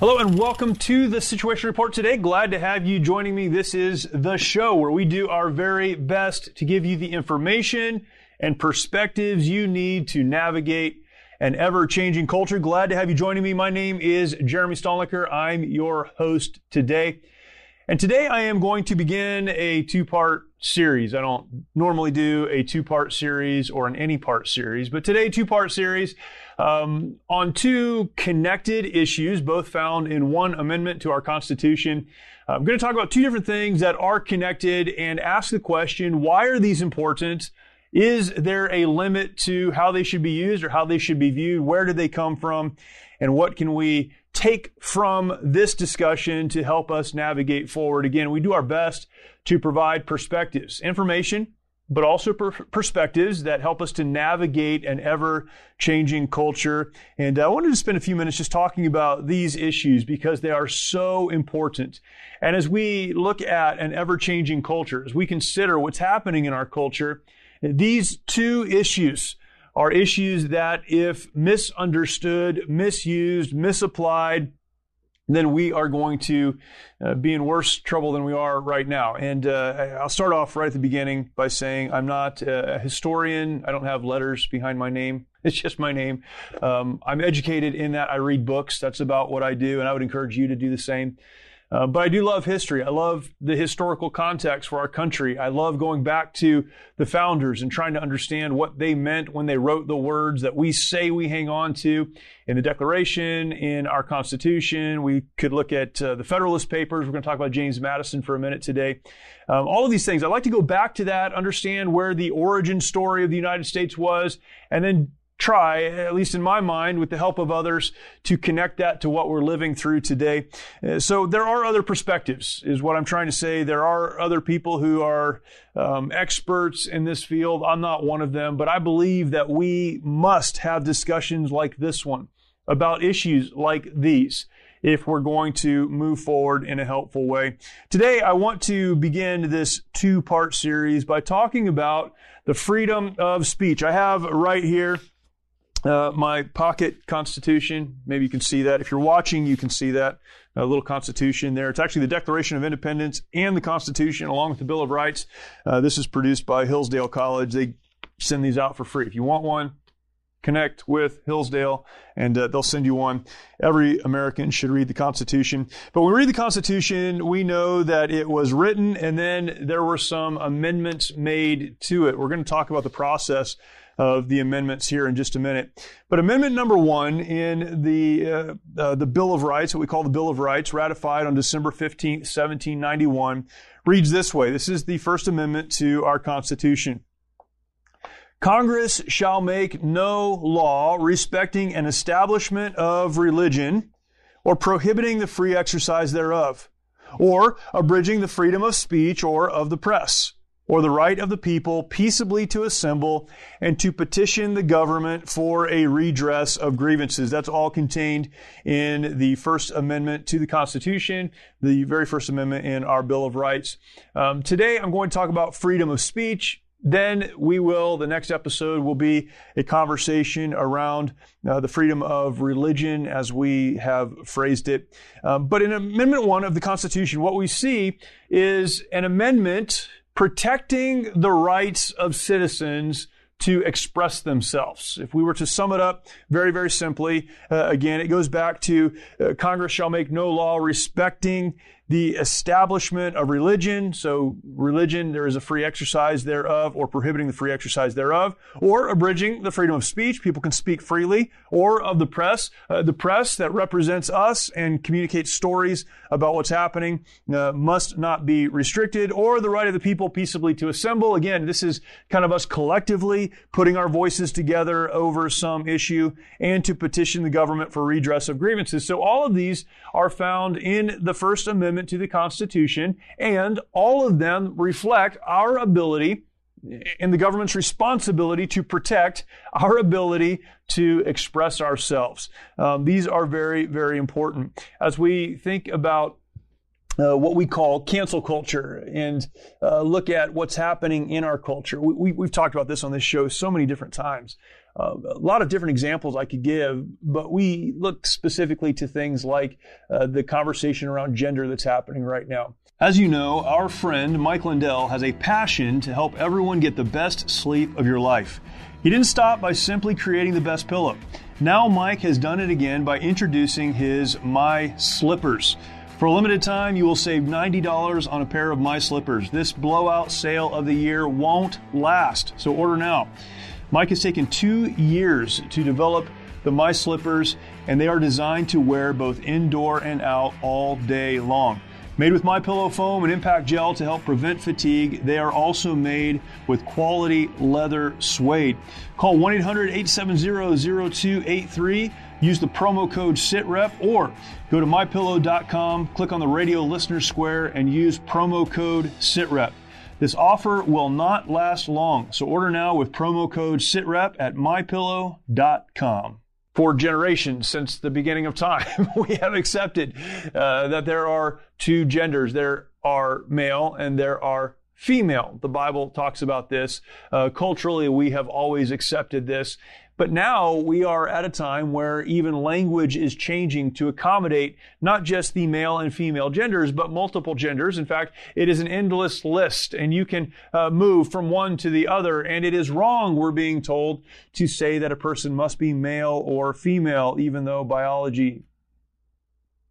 Hello and welcome to the Situation Report today. Glad to have you joining me. This is the show where we do our very best to give you the information and perspectives you need to navigate an ever changing culture. Glad to have you joining me. My name is Jeremy Stalnecker. I'm your host today. And today I am going to begin a two part series. I don't normally do a two part series or an any part series, but today, two part series um, on two connected issues, both found in one amendment to our Constitution. I'm going to talk about two different things that are connected and ask the question why are these important? Is there a limit to how they should be used or how they should be viewed? Where did they come from? And what can we take from this discussion to help us navigate forward? Again, we do our best to provide perspectives, information, but also per- perspectives that help us to navigate an ever changing culture. And I wanted to spend a few minutes just talking about these issues because they are so important. And as we look at an ever changing culture, as we consider what's happening in our culture, these two issues are issues that if misunderstood, misused, misapplied, then we are going to uh, be in worse trouble than we are right now. And uh, I'll start off right at the beginning by saying I'm not a historian. I don't have letters behind my name. It's just my name. Um, I'm educated in that I read books. That's about what I do, and I would encourage you to do the same. Uh, but I do love history. I love the historical context for our country. I love going back to the founders and trying to understand what they meant when they wrote the words that we say we hang on to in the Declaration, in our Constitution. We could look at uh, the Federalist Papers. We're going to talk about James Madison for a minute today. Um, all of these things. I like to go back to that, understand where the origin story of the United States was, and then try, at least in my mind, with the help of others, to connect that to what we're living through today. Uh, so there are other perspectives, is what I'm trying to say. There are other people who are um, experts in this field. I'm not one of them, but I believe that we must have discussions like this one about issues like these if we're going to move forward in a helpful way. Today, I want to begin this two part series by talking about the freedom of speech. I have right here uh, my pocket constitution. Maybe you can see that. If you're watching, you can see that. A little constitution there. It's actually the Declaration of Independence and the Constitution along with the Bill of Rights. Uh, this is produced by Hillsdale College. They send these out for free. If you want one, connect with Hillsdale and uh, they'll send you one. Every American should read the Constitution. But when we read the Constitution, we know that it was written and then there were some amendments made to it. We're going to talk about the process of the amendments here in just a minute. But amendment number one in the uh, uh, the Bill of Rights, what we call the Bill of Rights, ratified on December 15, 1791, reads this way. This is the First Amendment to our Constitution. Congress shall make no law respecting an establishment of religion or prohibiting the free exercise thereof, or abridging the freedom of speech or of the press or the right of the people peaceably to assemble and to petition the government for a redress of grievances. That's all contained in the First Amendment to the Constitution, the very first amendment in our Bill of Rights. Um, today, I'm going to talk about freedom of speech. Then we will, the next episode will be a conversation around uh, the freedom of religion as we have phrased it. Um, but in Amendment 1 of the Constitution, what we see is an amendment protecting the rights of citizens to express themselves. If we were to sum it up very, very simply, uh, again, it goes back to uh, Congress shall make no law respecting the establishment of religion. So religion, there is a free exercise thereof or prohibiting the free exercise thereof or abridging the freedom of speech. People can speak freely or of the press, uh, the press that represents us and communicates stories about what's happening uh, must not be restricted or the right of the people peaceably to assemble. Again, this is kind of us collectively putting our voices together over some issue and to petition the government for redress of grievances. So all of these are found in the First Amendment to the Constitution and all of them reflect our ability and the government's responsibility to protect our ability to express ourselves. Um, these are very, very important. As we think about uh, what we call cancel culture and uh, look at what's happening in our culture. We, have we, talked about this on this show so many different times. Uh, a lot of different examples I could give, but we look specifically to things like uh, the conversation around gender that's happening right now. As you know, our friend Mike Lindell has a passion to help everyone get the best sleep of your life. He didn't stop by simply creating the best pillow. Now Mike has done it again by introducing his My Slippers. For a limited time, you will save $90 on a pair of My Slippers. This blowout sale of the year won't last, so order now. Mike has taken two years to develop the My Slippers, and they are designed to wear both indoor and out all day long. Made with My Pillow foam and impact gel to help prevent fatigue, they are also made with quality leather suede. Call 1-800-870-0283, use the promo code SITREP or go to mypillow.com, click on the radio listener square and use promo code SITREP. This offer will not last long, so order now with promo code SITREP at mypillow.com for generations since the beginning of time. we have accepted uh, that there are two genders. There are male and there are female. The Bible talks about this. Uh, culturally, we have always accepted this. But now we are at a time where even language is changing to accommodate not just the male and female genders, but multiple genders. In fact, it is an endless list and you can uh, move from one to the other. And it is wrong, we're being told, to say that a person must be male or female, even though biology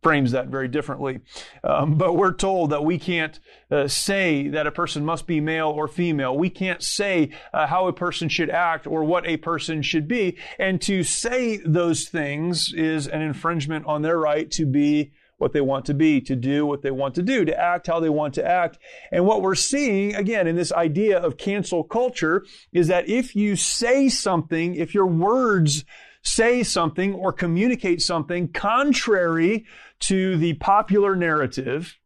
frames that very differently. Um, but we're told that we can't uh, say that a person must be male or female. We can't say uh, how a person should act or what a person should be. And to say those things is an infringement on their right to be what they want to be, to do what they want to do, to act how they want to act. And what we're seeing, again, in this idea of cancel culture is that if you say something, if your words say something or communicate something contrary to the popular narrative,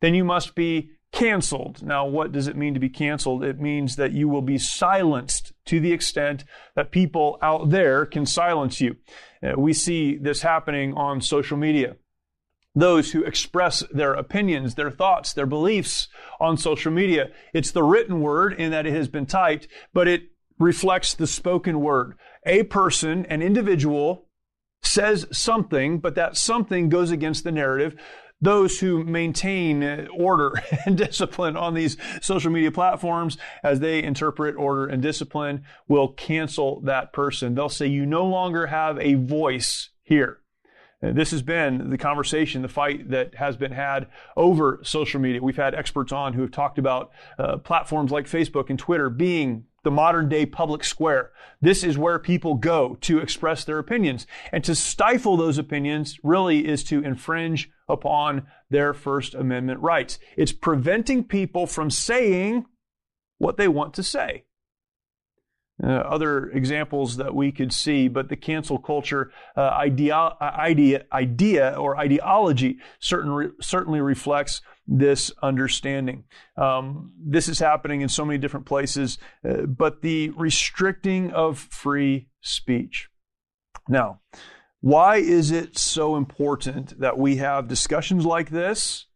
then you must be canceled. Now, what does it mean to be canceled? It means that you will be silenced to the extent that people out there can silence you. Uh, we see this happening on social media. Those who express their opinions, their thoughts, their beliefs on social media. It's the written word in that it has been typed, but it reflects the spoken word. A person, an individual, says something, but that something goes against the narrative. Those who maintain order and discipline on these social media platforms as they interpret order and discipline will cancel that person. They'll say, you no longer have a voice here. This has been the conversation, the fight that has been had over social media. We've had experts on who have talked about uh, platforms like Facebook and Twitter being the modern day public square. This is where people go to express their opinions. And to stifle those opinions really is to infringe upon their First Amendment rights. It's preventing people from saying what they want to say. Uh, other examples that we could see, but the cancel culture uh, idea, idea, idea or ideology certain, certainly reflects this understanding. Um, this is happening in so many different places, uh, but the restricting of free speech. Now, why is it so important that we have discussions like this,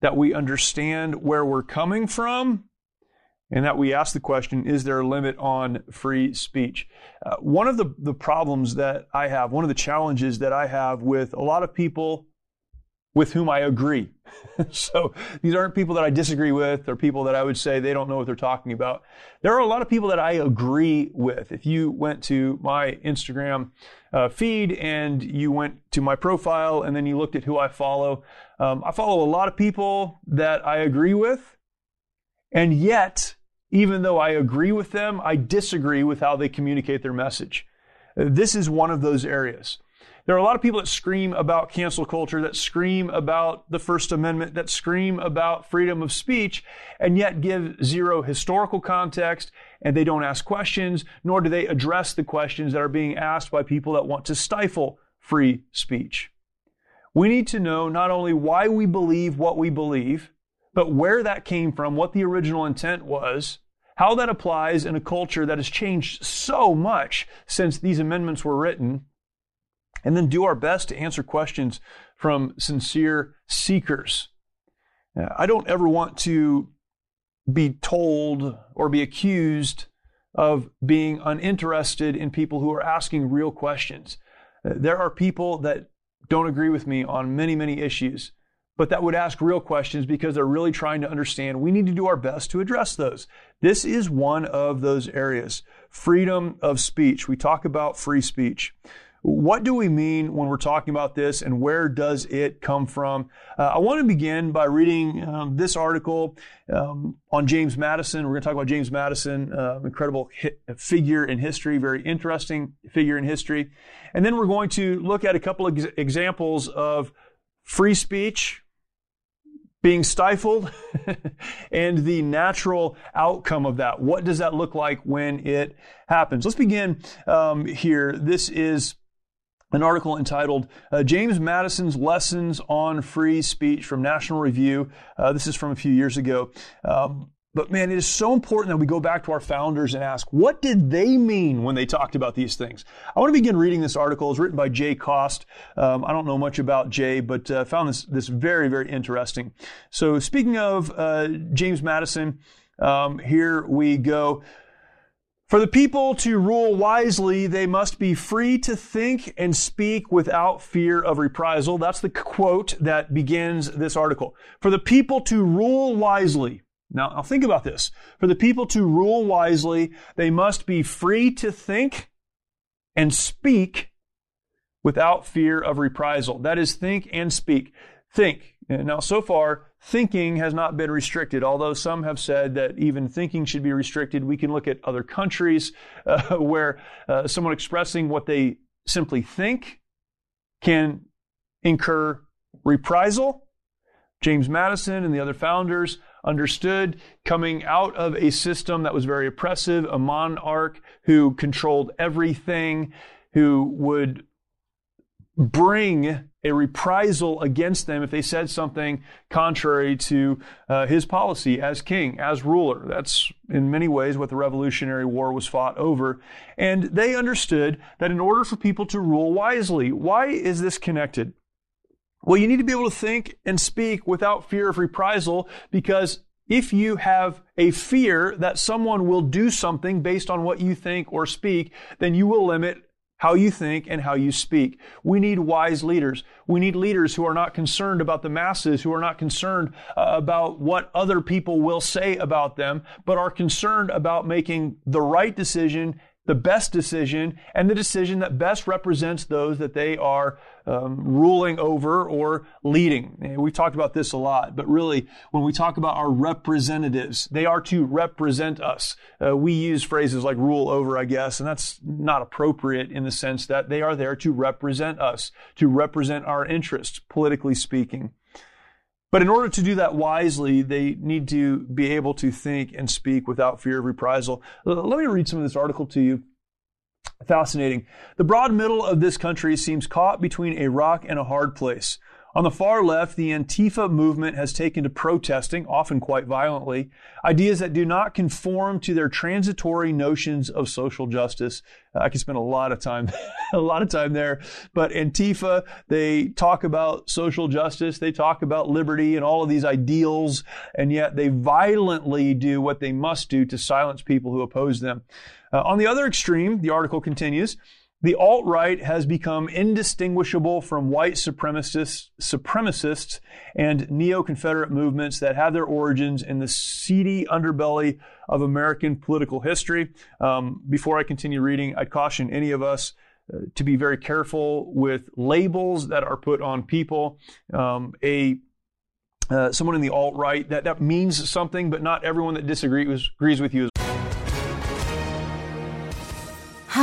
that we understand where we're coming from, and that we ask the question is there a limit on free speech? Uh, one of the, the problems that I have, one of the challenges that I have with a lot of people with whom I agree. so these aren't people that I disagree with or people that I would say they don't know what they're talking about. There are a lot of people that I agree with. If you went to my Instagram uh, feed and you went to my profile and then you looked at who I follow, um, I follow a lot of people that I agree with. And yet, even though I agree with them, I disagree with how they communicate their message. This is one of those areas. There are a lot of people that scream about cancel culture, that scream about the First Amendment, that scream about freedom of speech, and yet give zero historical context, and they don't ask questions, nor do they address the questions that are being asked by people that want to stifle free speech. We need to know not only why we believe what we believe, but where that came from, what the original intent was, how that applies in a culture that has changed so much since these amendments were written, and then do our best to answer questions from sincere seekers. Uh, I don't ever want to be told or be accused of being uninterested in people who are asking real questions. Uh, there are people that don't agree with me on many, many issues, but that would ask real questions because they're really trying to understand. We need to do our best to address those. This is one of those areas. Freedom of speech. We talk about free speech. What do we mean when we're talking about this and where does it come from? Uh, I want to begin by reading um, this article um, on James Madison. We're going to talk about James Madison, uh, incredible figure in history, very interesting figure in history. And then we're going to look at a couple of ex- examples of free speech being stifled and the natural outcome of that. What does that look like when it happens? Let's begin um, here. This is an article entitled uh, James Madison's Lessons on Free Speech from National Review. Uh, this is from a few years ago. Um, but man, it is so important that we go back to our founders and ask, what did they mean when they talked about these things? I want to begin reading this article. It's written by Jay Cost. Um, I don't know much about Jay, but uh, found this, this very, very interesting. So speaking of uh, James Madison, um, here we go. For the people to rule wisely, they must be free to think and speak without fear of reprisal. That's the quote that begins this article. For the people to rule wisely. Now, I'll think about this. For the people to rule wisely, they must be free to think and speak without fear of reprisal. That is, think and speak. Think. Now, so far, thinking has not been restricted, although some have said that even thinking should be restricted. We can look at other countries uh, where uh, someone expressing what they simply think can incur reprisal. James Madison and the other founders understood coming out of a system that was very oppressive, a monarch who controlled everything, who would bring a reprisal against them if they said something contrary to uh, his policy as king, as ruler. That's in many ways what the Revolutionary War was fought over. And they understood that in order for people to rule wisely, why is this connected? Well, you need to be able to think and speak without fear of reprisal because if you have a fear that someone will do something based on what you think or speak, then you will limit how you think and how you speak. We need wise leaders. We need leaders who are not concerned about the masses, who are not concerned uh, about what other people will say about them, but are concerned about making the right decision the best decision and the decision that best represents those that they are um, ruling over or leading. We've talked about this a lot, but really, when we talk about our representatives, they are to represent us. Uh, we use phrases like rule over, I guess, and that's not appropriate in the sense that they are there to represent us, to represent our interests, politically speaking. But in order to do that wisely, they need to be able to think and speak without fear of reprisal. Let me read some of this article to you. Fascinating. The broad middle of this country seems caught between a rock and a hard place. On the far left, the Antifa movement has taken to protesting, often quite violently, ideas that do not conform to their transitory notions of social justice. I could spend a lot of time, a lot of time there. But Antifa, they talk about social justice, they talk about liberty and all of these ideals, and yet they violently do what they must do to silence people who oppose them. Uh, on the other extreme, the article continues, The alt right has become indistinguishable from white supremacists, supremacists and neo Confederate movements that have their origins in the seedy underbelly of American political history. Um, before I continue reading, I'd caution any of us uh, to be very careful with labels that are put on people. Um, a uh, someone in the alt right that that means something, but not everyone that disagrees agrees with you.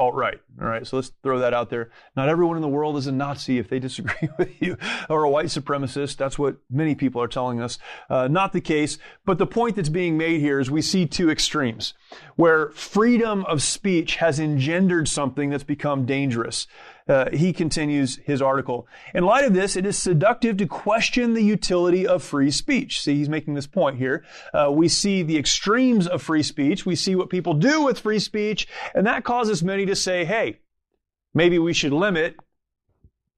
alt right. All right, so let's throw that out there. Not everyone in the world is a Nazi if they disagree with you, or a white supremacist. That's what many people are telling us. Uh, not the case. But the point that's being made here is we see two extremes, where freedom of speech has engendered something that's become dangerous. Uh, he continues his article. In light of this, it is seductive to question the utility of free speech. See, he's making this point here. Uh, we see the extremes of free speech. We see what people do with free speech, and that causes many to say, hey, maybe we should limit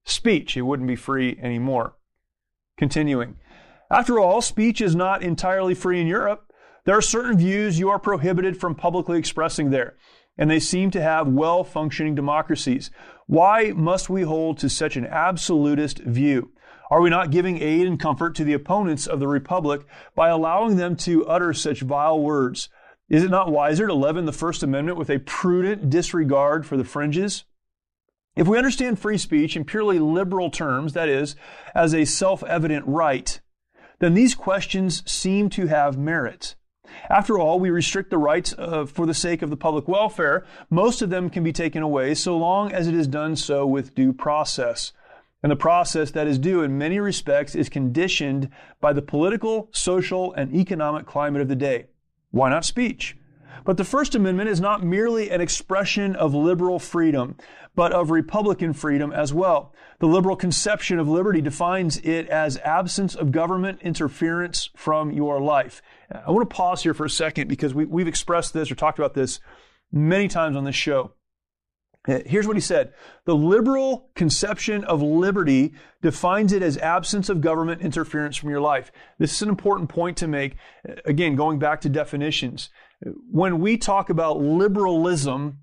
speech. It wouldn't be free anymore. Continuing. After all, speech is not entirely free in Europe. There are certain views you are prohibited from publicly expressing there and they seem to have well functioning democracies. Why must we hold to such an absolutist view? Are we not giving aid and comfort to the opponents of the Republic by allowing them to utter such vile words? Is it not wiser to leaven the First Amendment with a prudent disregard for the fringes? If we understand free speech in purely liberal terms, that is, as a self evident right, then these questions seem to have merit. After all, we restrict the rights for the sake of the public welfare. Most of them can be taken away so long as it is done so with due process. And the process that is due in many respects is conditioned by the political, social, and economic climate of the day. Why not speech? But the First Amendment is not merely an expression of liberal freedom, but of Republican freedom as well. The liberal conception of liberty defines it as absence of government interference from your life. I want to pause here for a second because we, we've expressed this or talked about this many times on this show. Here's what he said. The liberal conception of liberty defines it as absence of government interference from your life. This is an important point to make. Again, going back to definitions. When we talk about liberalism,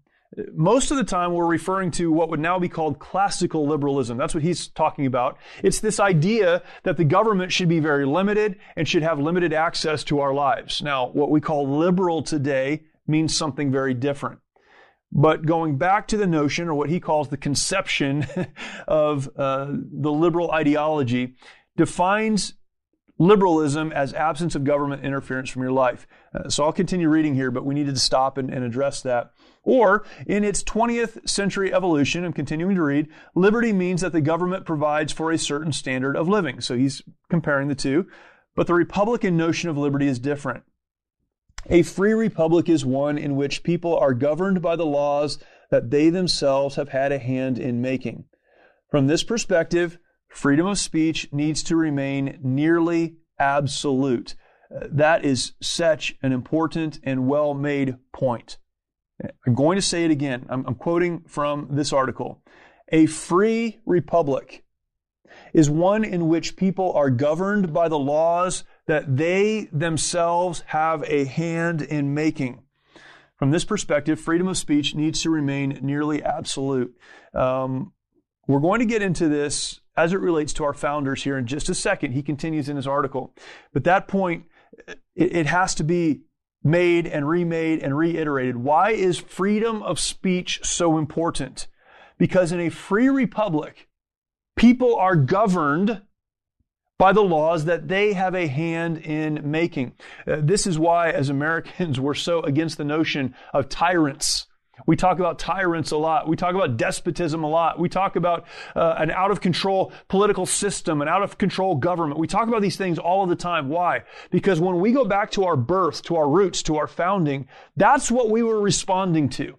most of the time we're referring to what would now be called classical liberalism. That's what he's talking about. It's this idea that the government should be very limited and should have limited access to our lives. Now, what we call liberal today means something very different. But going back to the notion, or what he calls the conception of uh, the liberal ideology, defines liberalism as absence of government interference from your life. Uh, so I'll continue reading here, but we needed to stop and, and address that. Or, in its 20th century evolution, I'm continuing to read, liberty means that the government provides for a certain standard of living. So he's comparing the two. But the Republican notion of liberty is different. A free republic is one in which people are governed by the laws that they themselves have had a hand in making. From this perspective, freedom of speech needs to remain nearly absolute. That is such an important and well made point. I'm going to say it again. I'm, I'm, quoting from this article. A free republic is one in which people are governed by the laws that they themselves have a hand in making. From this perspective, freedom of speech needs to remain nearly absolute. Um, we're going to get into this as it relates to our founders here in just a second. He continues in his article. But that point, it, it has to be made and remade and reiterated. Why is freedom of speech so important? Because in a free republic, People are governed by the laws that they have a hand in making. Uh, this is why, as Americans, we're so against the notion of tyrants. We talk about tyrants a lot. We talk about despotism a lot. We talk about uh, an out of control political system, an out of control government. We talk about these things all of the time. Why? Because when we go back to our birth, to our roots, to our founding, that's what we were responding to.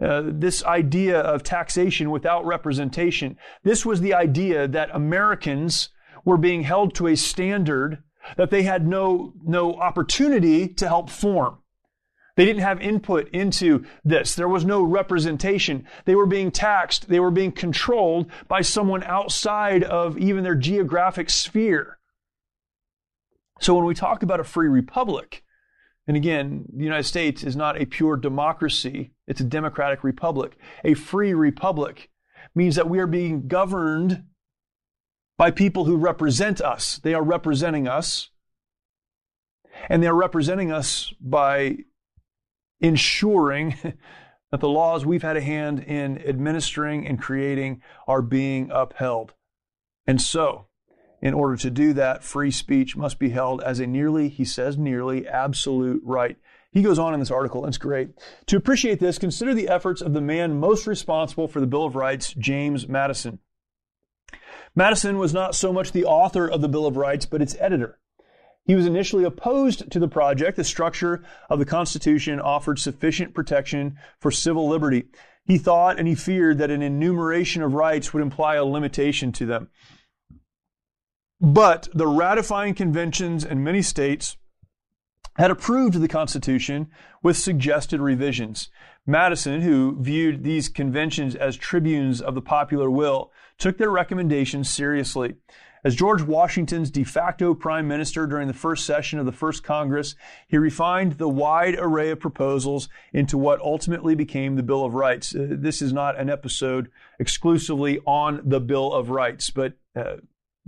Uh, this idea of taxation without representation. This was the idea that Americans were being held to a standard that they had no, no opportunity to help form. They didn't have input into this. There was no representation. They were being taxed. They were being controlled by someone outside of even their geographic sphere. So when we talk about a free republic, and again, the United States is not a pure democracy, it's a democratic republic. A free republic means that we are being governed by people who represent us. They are representing us. And they're representing us by ensuring that the laws we've had a hand in administering and creating are being upheld. And so, in order to do that, free speech must be held as a nearly, he says, nearly absolute right. He goes on in this article, and it's great. To appreciate this, consider the efforts of the man most responsible for the Bill of Rights, James Madison. Madison was not so much the author of the Bill of Rights, but its editor. He was initially opposed to the project. The structure of the Constitution offered sufficient protection for civil liberty. He thought and he feared that an enumeration of rights would imply a limitation to them. But the ratifying conventions in many states had approved the Constitution with suggested revisions. Madison, who viewed these conventions as tribunes of the popular will, took their recommendations seriously. As George Washington's de facto prime minister during the first session of the first Congress, he refined the wide array of proposals into what ultimately became the Bill of Rights. Uh, this is not an episode exclusively on the Bill of Rights, but uh,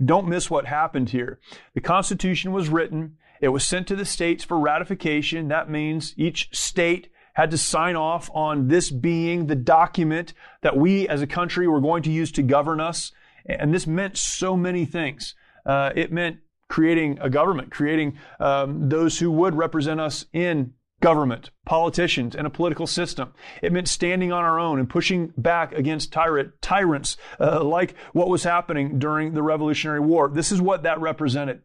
don't miss what happened here. The Constitution was written, it was sent to the states for ratification. That means each state had to sign off on this being the document that we as a country were going to use to govern us. And this meant so many things. Uh, it meant creating a government, creating um, those who would represent us in government, politicians, and a political system. It meant standing on our own and pushing back against tyrant, tyrants uh, like what was happening during the Revolutionary War. This is what that represented.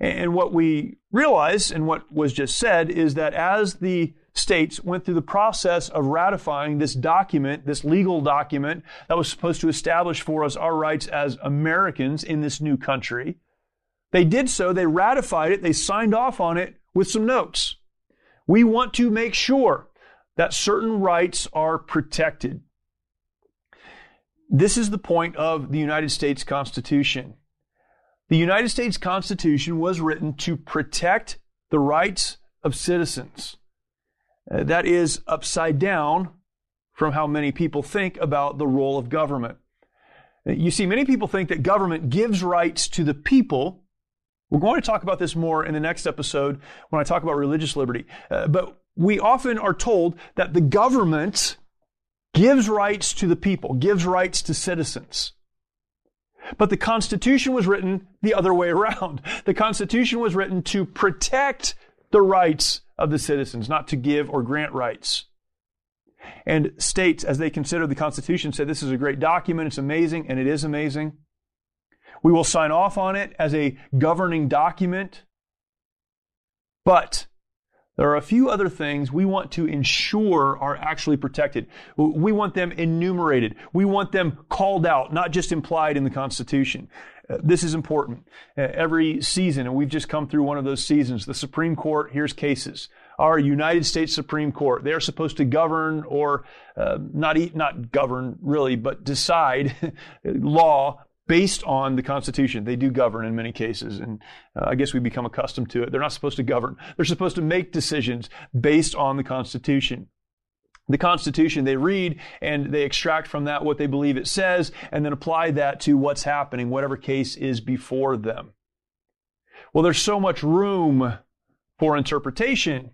And what we realize, and what was just said, is that as the states went through the process of ratifying this document, this legal document that was supposed to establish for us our rights as Americans in this new country, they did so, they ratified it, they signed off on it with some notes. We want to make sure that certain rights are protected. This is the point of the United States Constitution. The United States Constitution was written to protect the rights of citizens. Uh, that is upside down from how many people think about the role of government. You see, many people think that government gives rights to the people we're going to talk about this more in the next episode when I talk about religious liberty. Uh, but we often are told that the government gives rights to the people, gives rights to citizens. But the Constitution was written the other way around. The Constitution was written to protect the rights of the citizens, not to give or grant rights. And states, as they consider the Constitution, said this is a great document, it's amazing, and it is amazing. We will sign off on it as a governing document. But there are a few other things we want to ensure are actually protected. We want them enumerated. We want them called out, not just implied in the Constitution. This is important. Every season, and we've just come through one of those seasons, the Supreme Court hears cases. Our United States Supreme Court, they are supposed to govern or uh, not eat, not govern really, but decide law based on the Constitution. They do govern in many cases, and uh, I guess we become accustomed to it. They're not supposed to govern. They're supposed to make decisions based on the Constitution. The Constitution they read and they extract from that what they believe it says and then apply that to what's happening, whatever case is before them. Well, there's so much room for interpretation,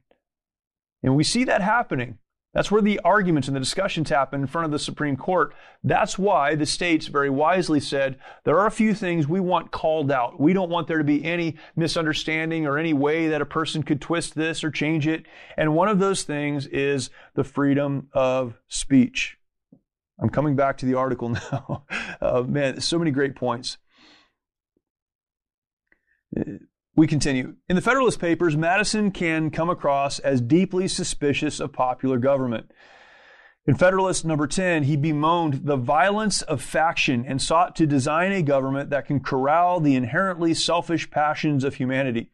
and we see that happening That's where the arguments and the discussions happen in front of the Supreme Court. That's why the states very wisely said there are a few things we want called out. We don't want there to be any misunderstanding or any way that a person could twist this or change it. And one of those things is the freedom of speech. I'm coming back to the article now. uh, man, so many great points. We continue. In the Federalist Papers, Madison can come across as deeply suspicious of popular government. In Federalist number 10, he bemoaned the violence of faction and sought to design a government that can corral the inherently selfish passions of humanity.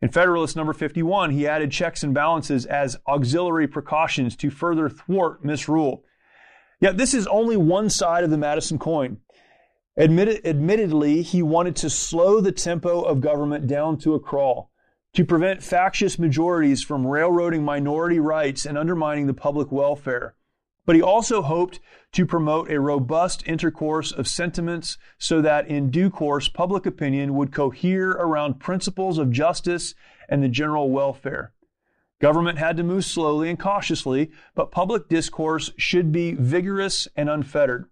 In Federalist number 51, he added checks and balances as auxiliary precautions to further thwart misrule. Yet this is only one side of the Madison coin. Admitted, admittedly, he wanted to slow the tempo of government down to a crawl, to prevent factious majorities from railroading minority rights and undermining the public welfare. But he also hoped to promote a robust intercourse of sentiments so that in due course public opinion would cohere around principles of justice and the general welfare. Government had to move slowly and cautiously, but public discourse should be vigorous and unfettered.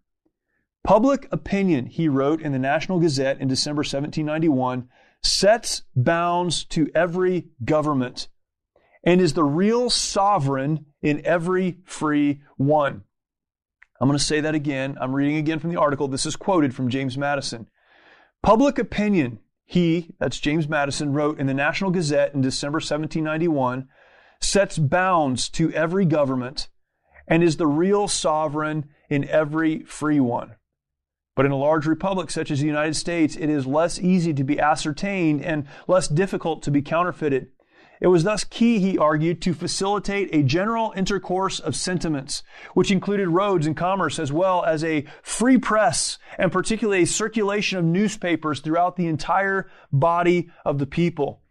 Public opinion, he wrote in the National Gazette in December 1791, sets bounds to every government and is the real sovereign in every free one. I'm going to say that again. I'm reading again from the article. This is quoted from James Madison. Public opinion, he, that's James Madison, wrote in the National Gazette in December 1791, sets bounds to every government and is the real sovereign in every free one. But in a large republic such as the United States, it is less easy to be ascertained and less difficult to be counterfeited. It was thus key, he argued, to facilitate a general intercourse of sentiments, which included roads and commerce as well as a free press and particularly a circulation of newspapers throughout the entire body of the people.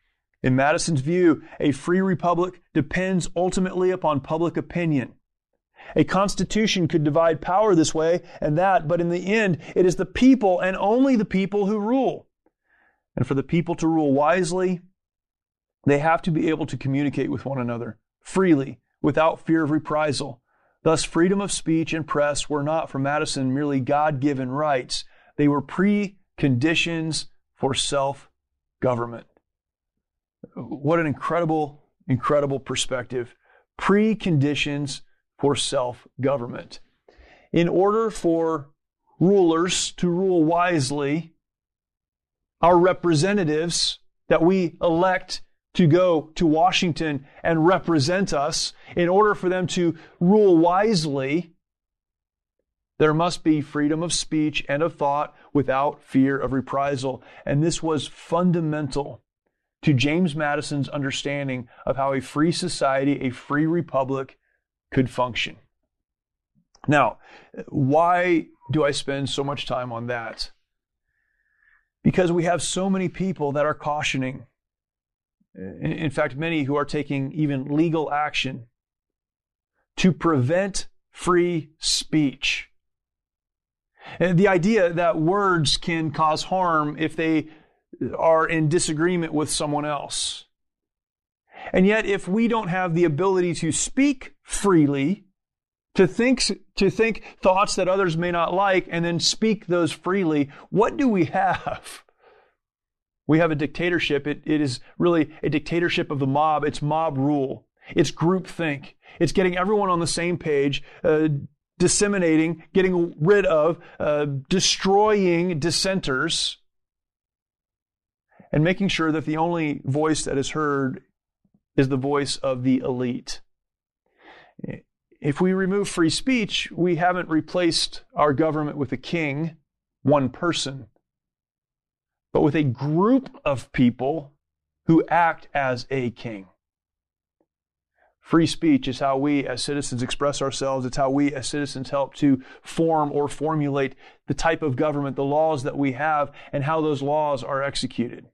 In Madison's view, a free republic depends ultimately upon public opinion. A constitution could divide power this way and that, but in the end, it is the people and only the people who rule. And for the people to rule wisely, they have to be able to communicate with one another freely without fear of reprisal. Thus, freedom of speech and press were not for Madison merely God given rights, they were preconditions for self government. What an incredible, incredible perspective. Preconditions for self government. In order for rulers to rule wisely, our representatives that we elect to go to Washington and represent us, in order for them to rule wisely, there must be freedom of speech and of thought without fear of reprisal. And this was fundamental to James Madison's understanding of how a free society, a free republic, could function. Now, why do I spend so much time on that? Because we have so many people that are cautioning. In fact, many who are taking even legal action to prevent free speech. And The idea that words can cause harm if they are in disagreement with someone else. And yet, if we don't have the ability to speak freely, to think, to think thoughts that others may not like, and then speak those freely, what do we have? We have a dictatorship. It, it is really a dictatorship of the mob. It's mob rule. It's groupthink. It's getting everyone on the same page, uh, disseminating, getting rid of, uh, destroying dissenters, and making sure that the only voice that is heard is the voice of the elite. If we remove free speech, we haven't replaced our government with a king, one person, but with a group of people who act as a king. Free speech is how we as citizens express ourselves. It's how we as citizens help to form or formulate the type of government, the laws that we have, and how those laws are executed.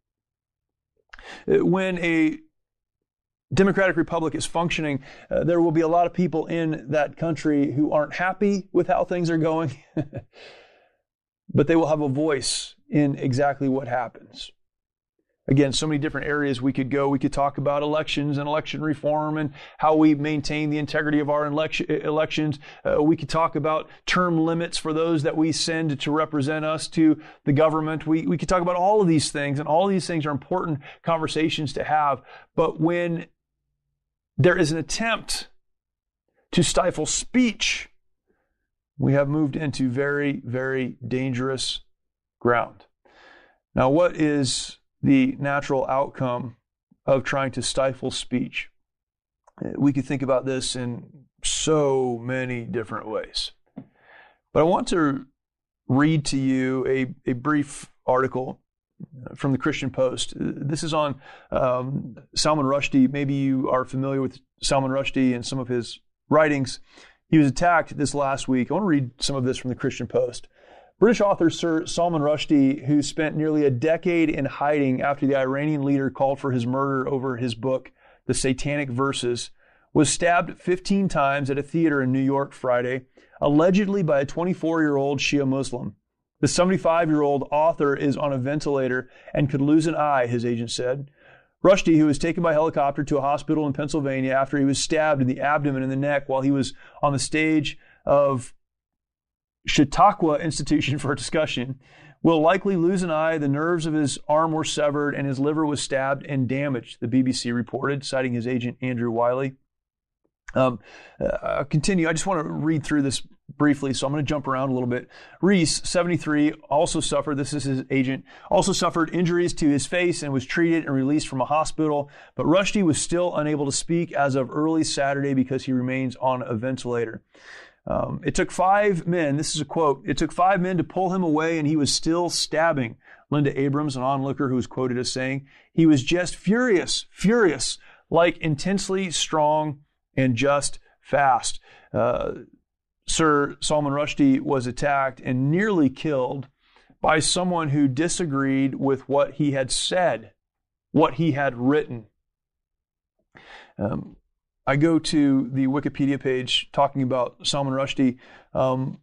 When a Democratic Republic is functioning, uh, there will be a lot of people in that country who aren't happy with how things are going, but they will have a voice in exactly what happens. Again, so many different areas we could go. We could talk about elections and election reform and how we maintain the integrity of our election, elections. Uh, we could talk about term limits for those that we send to represent us to the government. We, we could talk about all of these things, and all of these things are important conversations to have. But when there is an attempt to stifle speech, we have moved into very, very dangerous ground. Now, what is the natural outcome of trying to stifle speech. We could think about this in so many different ways. But I want to read to you a, a brief article from the Christian Post. This is on um, Salman Rushdie. Maybe you are familiar with Salman Rushdie and some of his writings. He was attacked this last week. I want to read some of this from the Christian Post. British author Sir Salman Rushdie, who spent nearly a decade in hiding after the Iranian leader called for his murder over his book, The Satanic Verses, was stabbed 15 times at a theater in New York Friday, allegedly by a 24 year old Shia Muslim. The 75 year old author is on a ventilator and could lose an eye, his agent said. Rushdie, who was taken by helicopter to a hospital in Pennsylvania after he was stabbed in the abdomen and the neck while he was on the stage of Chautauqua Institution for a Discussion, will likely lose an eye. The nerves of his arm were severed and his liver was stabbed and damaged, the BBC reported, citing his agent Andrew Wylie. Um, uh, continue. I just want to read through this briefly, so I'm going to jump around a little bit. Reese, 73, also suffered, this is his agent, also suffered injuries to his face and was treated and released from a hospital. But Rushdie was still unable to speak as of early Saturday because he remains on a ventilator. Um, it took five men, this is a quote, it took five men to pull him away and he was still stabbing. Linda Abrams, an onlooker who was quoted as saying, he was just furious, furious, like intensely strong and just fast. Uh, Sir Salman Rushdie was attacked and nearly killed by someone who disagreed with what he had said, what he had written. Um, I go to the Wikipedia page talking about Salman Rushdie. Um,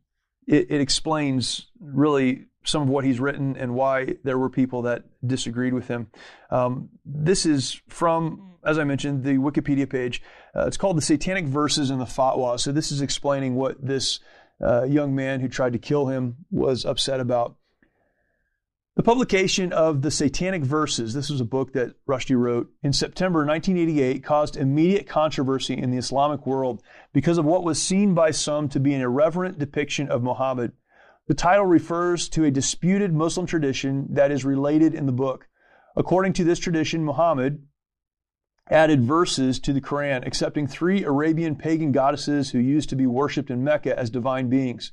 it, it, explains really some of what he's written and why there were people that disagreed with him. Um, this is from, as I mentioned, the Wikipedia page. Uh, it's called The Satanic Verses in the Fatwa. So this is explaining what this uh, young man who tried to kill him was upset about. The publication of the Satanic Verses, this was a book that Rushdie wrote, in September 1988 caused immediate controversy in the Islamic world because of what was seen by some to be an irreverent depiction of Muhammad. The title refers to a disputed Muslim tradition that is related in the book. According to this tradition, Muhammad added verses to the Quran, accepting three Arabian pagan goddesses who used to be worshipped in Mecca as divine beings.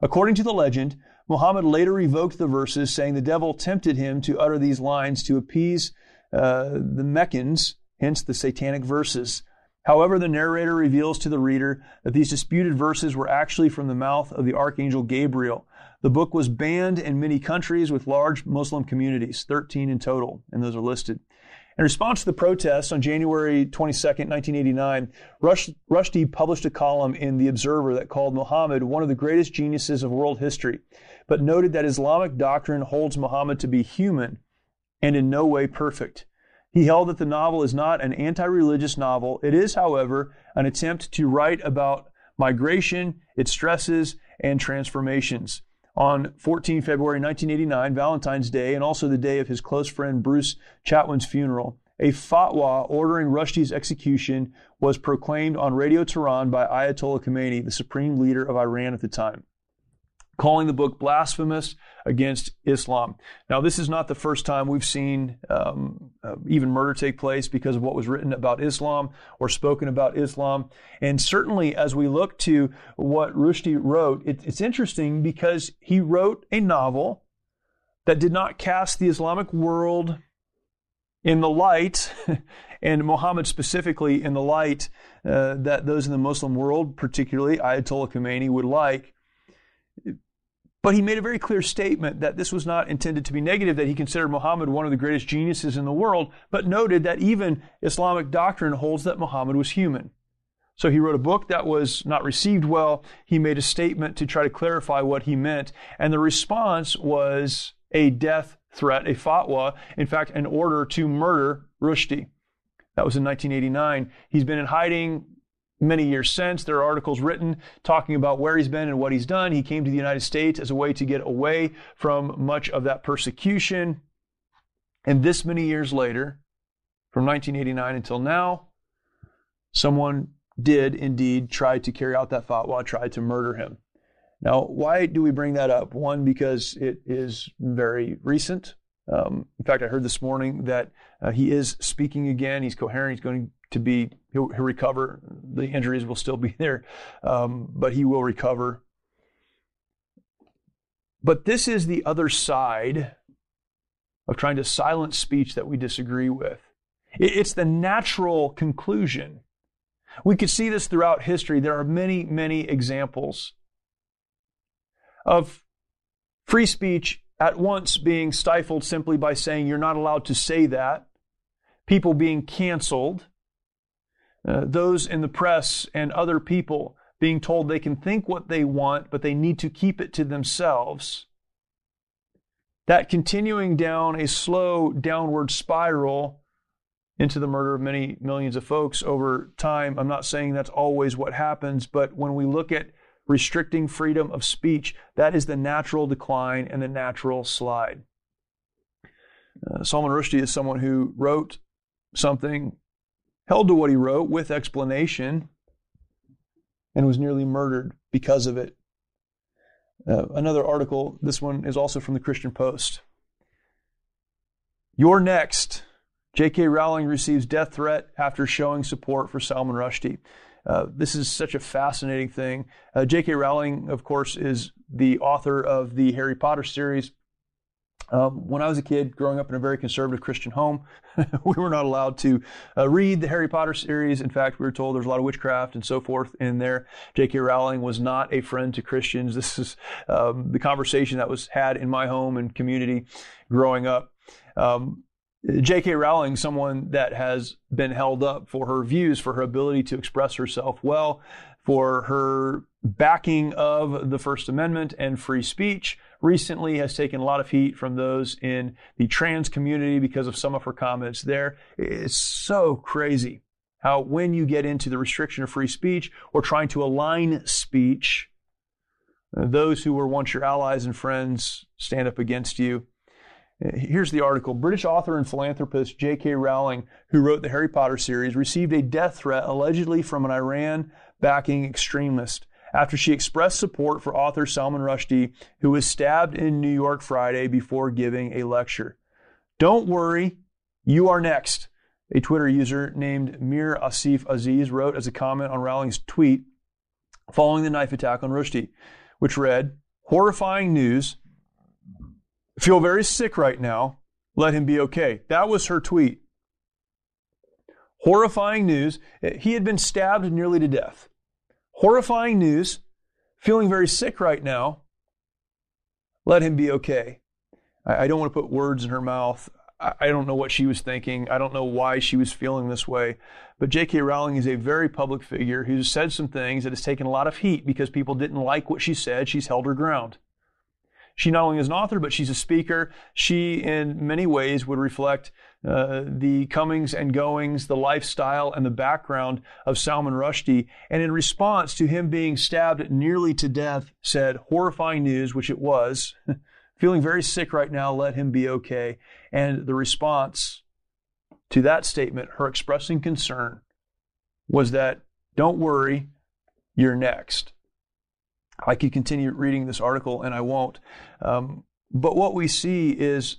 According to the legend, Muhammad later revoked the verses, saying the devil tempted him to utter these lines to appease uh, the Meccans, hence the satanic verses. However, the narrator reveals to the reader that these disputed verses were actually from the mouth of the archangel Gabriel. The book was banned in many countries with large Muslim communities, 13 in total, and those are listed. In response to the protests on January 22, 1989, Rush, Rushdie published a column in The Observer that called Muhammad one of the greatest geniuses of world history, but noted that Islamic doctrine holds Muhammad to be human and in no way perfect. He held that the novel is not an anti religious novel. It is, however, an attempt to write about migration, its stresses, and transformations on 14 February 1989, Valentine's Day, and also the day of his close friend Bruce Chatwin's funeral, a fatwa ordering Rushdie's execution was proclaimed on Radio Tehran by Ayatollah Khomeini, the supreme leader of Iran at the time calling the book blasphemous against Islam. Now, this is not the first time we've seen um, uh, even murder take place because of what was written about Islam or spoken about Islam. And certainly, as we look to what Rushdie wrote, it, it's interesting because he wrote a novel that did not cast the Islamic world in the light, and Muhammad specifically in the light uh, that those in the Muslim world, particularly Ayatollah Khomeini, would like. But he made a very clear statement that this was not intended to be negative, that he considered Muhammad one of the greatest geniuses in the world, but noted that even Islamic doctrine holds that Muhammad was human. So he wrote a book that was not received well. He made a statement to try to clarify what he meant. And the response was a death threat, a fatwa, in fact, an order to murder Rushdie. That was in 1989. He's been in hiding many years since. There are articles written talking about where he's been and what he's done. He came to the United States as a way to get away from much of that persecution. And this many years later, from 1989 until now, someone did indeed try to carry out that fatwa, tried to murder him. Now, why do we bring that up? One, because it is very recent. Um, in fact, I heard this morning that uh, he is speaking again. He's coherent. He's going to be, he'll, he'll recover. The injuries will still be there, um, but he will recover. But this is the other side of trying to silence speech that we disagree with. It's the natural conclusion. We could see this throughout history. There are many, many examples of free speech at once being stifled simply by saying you're not allowed to say that, people being canceled, uh, those in the press and other people being told they can think what they want, but they need to keep it to themselves. That continuing down a slow downward spiral into the murder of many millions of folks over time. I'm not saying that's always what happens, but when we look at restricting freedom of speech, that is the natural decline and the natural slide. Uh, Salman Rushdie is someone who wrote something, held to what he wrote with explanation, and was nearly murdered because of it. Uh, another article, this one is also from the Christian Post. You're next. J.K. Rowling receives death threat after showing support for Salman Rushdie. Uh, this is such a fascinating thing. Uh, J.K. Rowling, of course, is the author of the Harry Potter series. Um, when I was a kid, growing up in a very conservative Christian home, we were not allowed to uh, read the Harry Potter series. In fact, we were told there's a lot of witchcraft and so forth in there. J.K. Rowling was not a friend to Christians. This is um, the conversation that was had in my home and community growing up. Um, J.K. Rowling, someone that has been held up for her views, for her ability to express herself well, for her backing of the First Amendment and free speech, recently has taken a lot of heat from those in the trans community because of some of her comments there. It's so crazy how when you get into the restriction of free speech or trying to align speech, uh, those who were once your allies and friends stand up against you. Here's the article. British author and philanthropist J.K. Rowling, who wrote the Harry Potter series, received a death threat allegedly from an Iran backing extremist after she expressed support for author Salman Rushdie, who was stabbed in New York Friday before giving a lecture. Don't worry, you are next. A Twitter user named Mir Asif Aziz wrote as a comment on Rowling's tweet following the knife attack on Rushdie, which read, Horrifying news feel very sick right now. Let him be okay. That was her tweet. Horrifying news. He had been stabbed nearly to death. Horrifying news. Feeling very sick right now. Let him be okay. I, don't want to put words in her mouth. I don't know what she was thinking. I don't know why she was feeling this way. But J.K. Rowling is a very public figure who's said some things that has taken a lot of heat because people didn't like what she said. She's held her ground. She not only is an author, but she's a speaker. She, in many ways, would reflect uh, the comings and goings, the lifestyle, and the background of Salman Rushdie. And in response to him being stabbed nearly to death, said horrifying news, which it was. Feeling very sick right now, let him be okay. And the response to that statement, her expressing concern, was that don't worry, you're next. I could continue reading this article and I won't. Um, but what we see is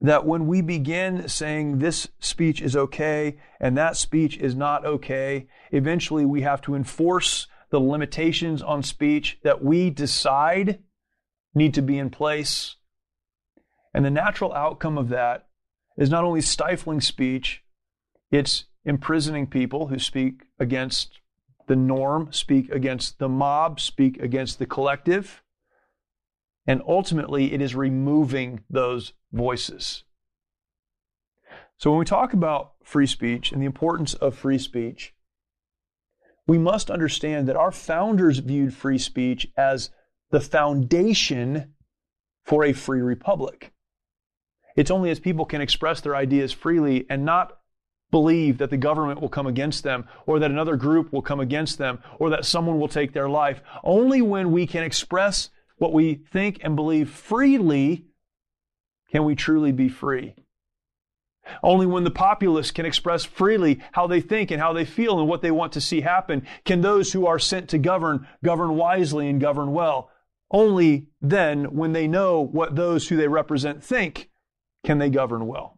that when we begin saying this speech is okay and that speech is not okay, eventually we have to enforce the limitations on speech that we decide need to be in place. And the natural outcome of that is not only stifling speech, it's imprisoning people who speak against the norm, speak against the mob, speak against the collective. And ultimately, it is removing those voices. So, when we talk about free speech and the importance of free speech, we must understand that our founders viewed free speech as the foundation for a free republic. It's only as people can express their ideas freely and not believe that the government will come against them or that another group will come against them or that someone will take their life. Only when we can express what we think and believe freely can we truly be free. Only when the populace can express freely how they think and how they feel and what they want to see happen can those who are sent to govern govern wisely and govern well. Only then, when they know what those who they represent think, can they govern well.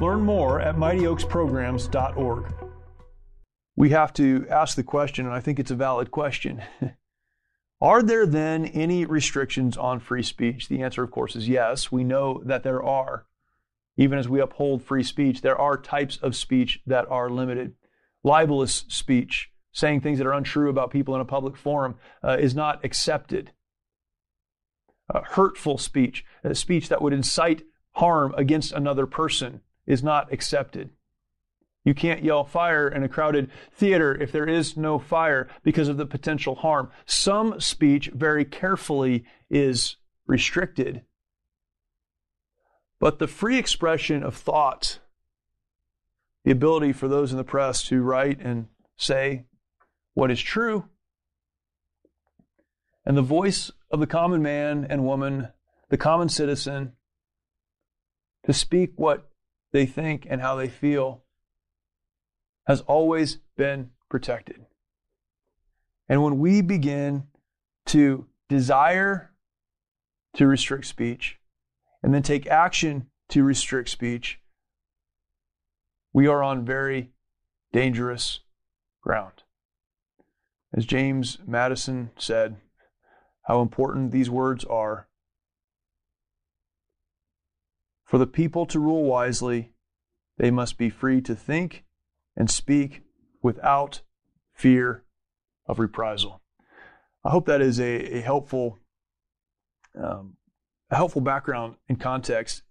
Learn more at mightyoaksprograms.org. We have to ask the question, and I think it's a valid question. Are there then any restrictions on free speech? The answer, of course, is yes. We know that there are. Even as we uphold free speech, there are types of speech that are limited. Libelous speech, saying things that are untrue about people in a public forum, uh, is not accepted. Uh, hurtful speech, uh, speech that would incite harm against another person, is not accepted. You can't yell fire in a crowded theater if there is no fire because of the potential harm. Some speech, very carefully, is restricted. But the free expression of thought, the ability for those in the press to write and say what is true, and the voice of the common man and woman, the common citizen, to speak what they think and how they feel has always been protected. And when we begin to desire to restrict speech and then take action to restrict speech, we are on very dangerous ground. As James Madison said, how important these words are For the people to rule wisely, they must be free to think and speak without fear of reprisal. I hope that is a, a helpful, um, a helpful background and context.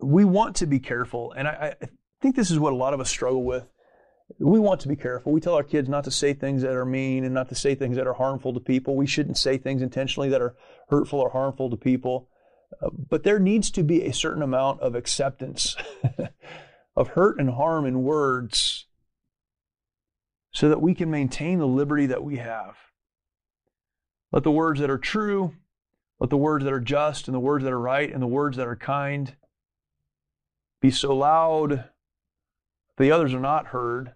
We want to be careful, and I, I think this is what a lot of us struggle with. We want to be careful. We tell our kids not to say things that are mean and not to say things that are harmful to people. We shouldn't say things intentionally that are hurtful or harmful to people. But there needs to be a certain amount of acceptance of hurt and harm in words so that we can maintain the liberty that we have. Let the words that are true, let the words that are just, and the words that are right, and the words that are kind be so loud the others are not heard.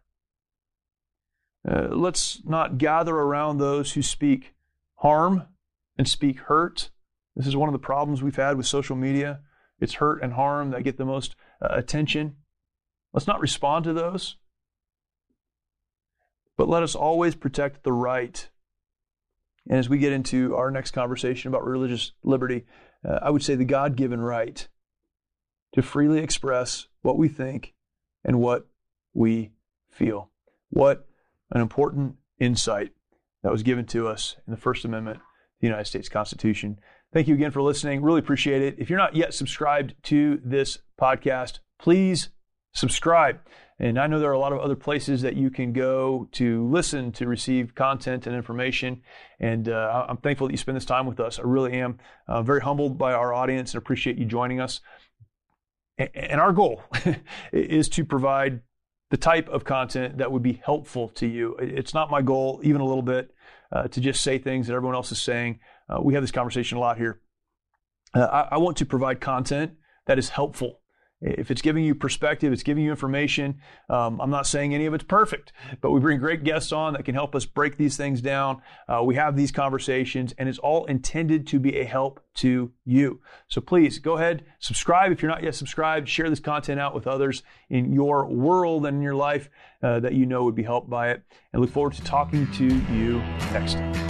Uh, let's not gather around those who speak harm and speak hurt this is one of the problems we've had with social media. It's hurt and harm that get the most uh, attention. Let's not respond to those. But let us always protect the right. And as we get into our next conversation about religious liberty, uh, I would say the God given right to freely express what we think and what we feel. What an important insight that was given to us in the First Amendment the United States Constitution. Thank you again for listening. Really appreciate it. If you're not yet subscribed to this podcast, please subscribe. And I know there are a lot of other places that you can go to listen to receive content and information. And uh, I'm thankful that you spend this time with us. I really am uh, very humbled by our audience and appreciate you joining us. And our goal is to provide the type of content that would be helpful to you. It's not my goal, even a little bit, uh, to just say things that everyone else is saying. Uh, we have this conversation a lot here. Uh, I, I, want to provide content that is helpful If it's giving you perspective, it's giving you information. Um, I'm not saying any of it's perfect, but we bring great guests on that can help us break these things down. Uh, we have these conversations, and it's all intended to be a help to you. So please go ahead, subscribe if you're not yet subscribed, share this content out with others in your world and in your life uh, that you know would be helped by it. And look forward to talking to you next time.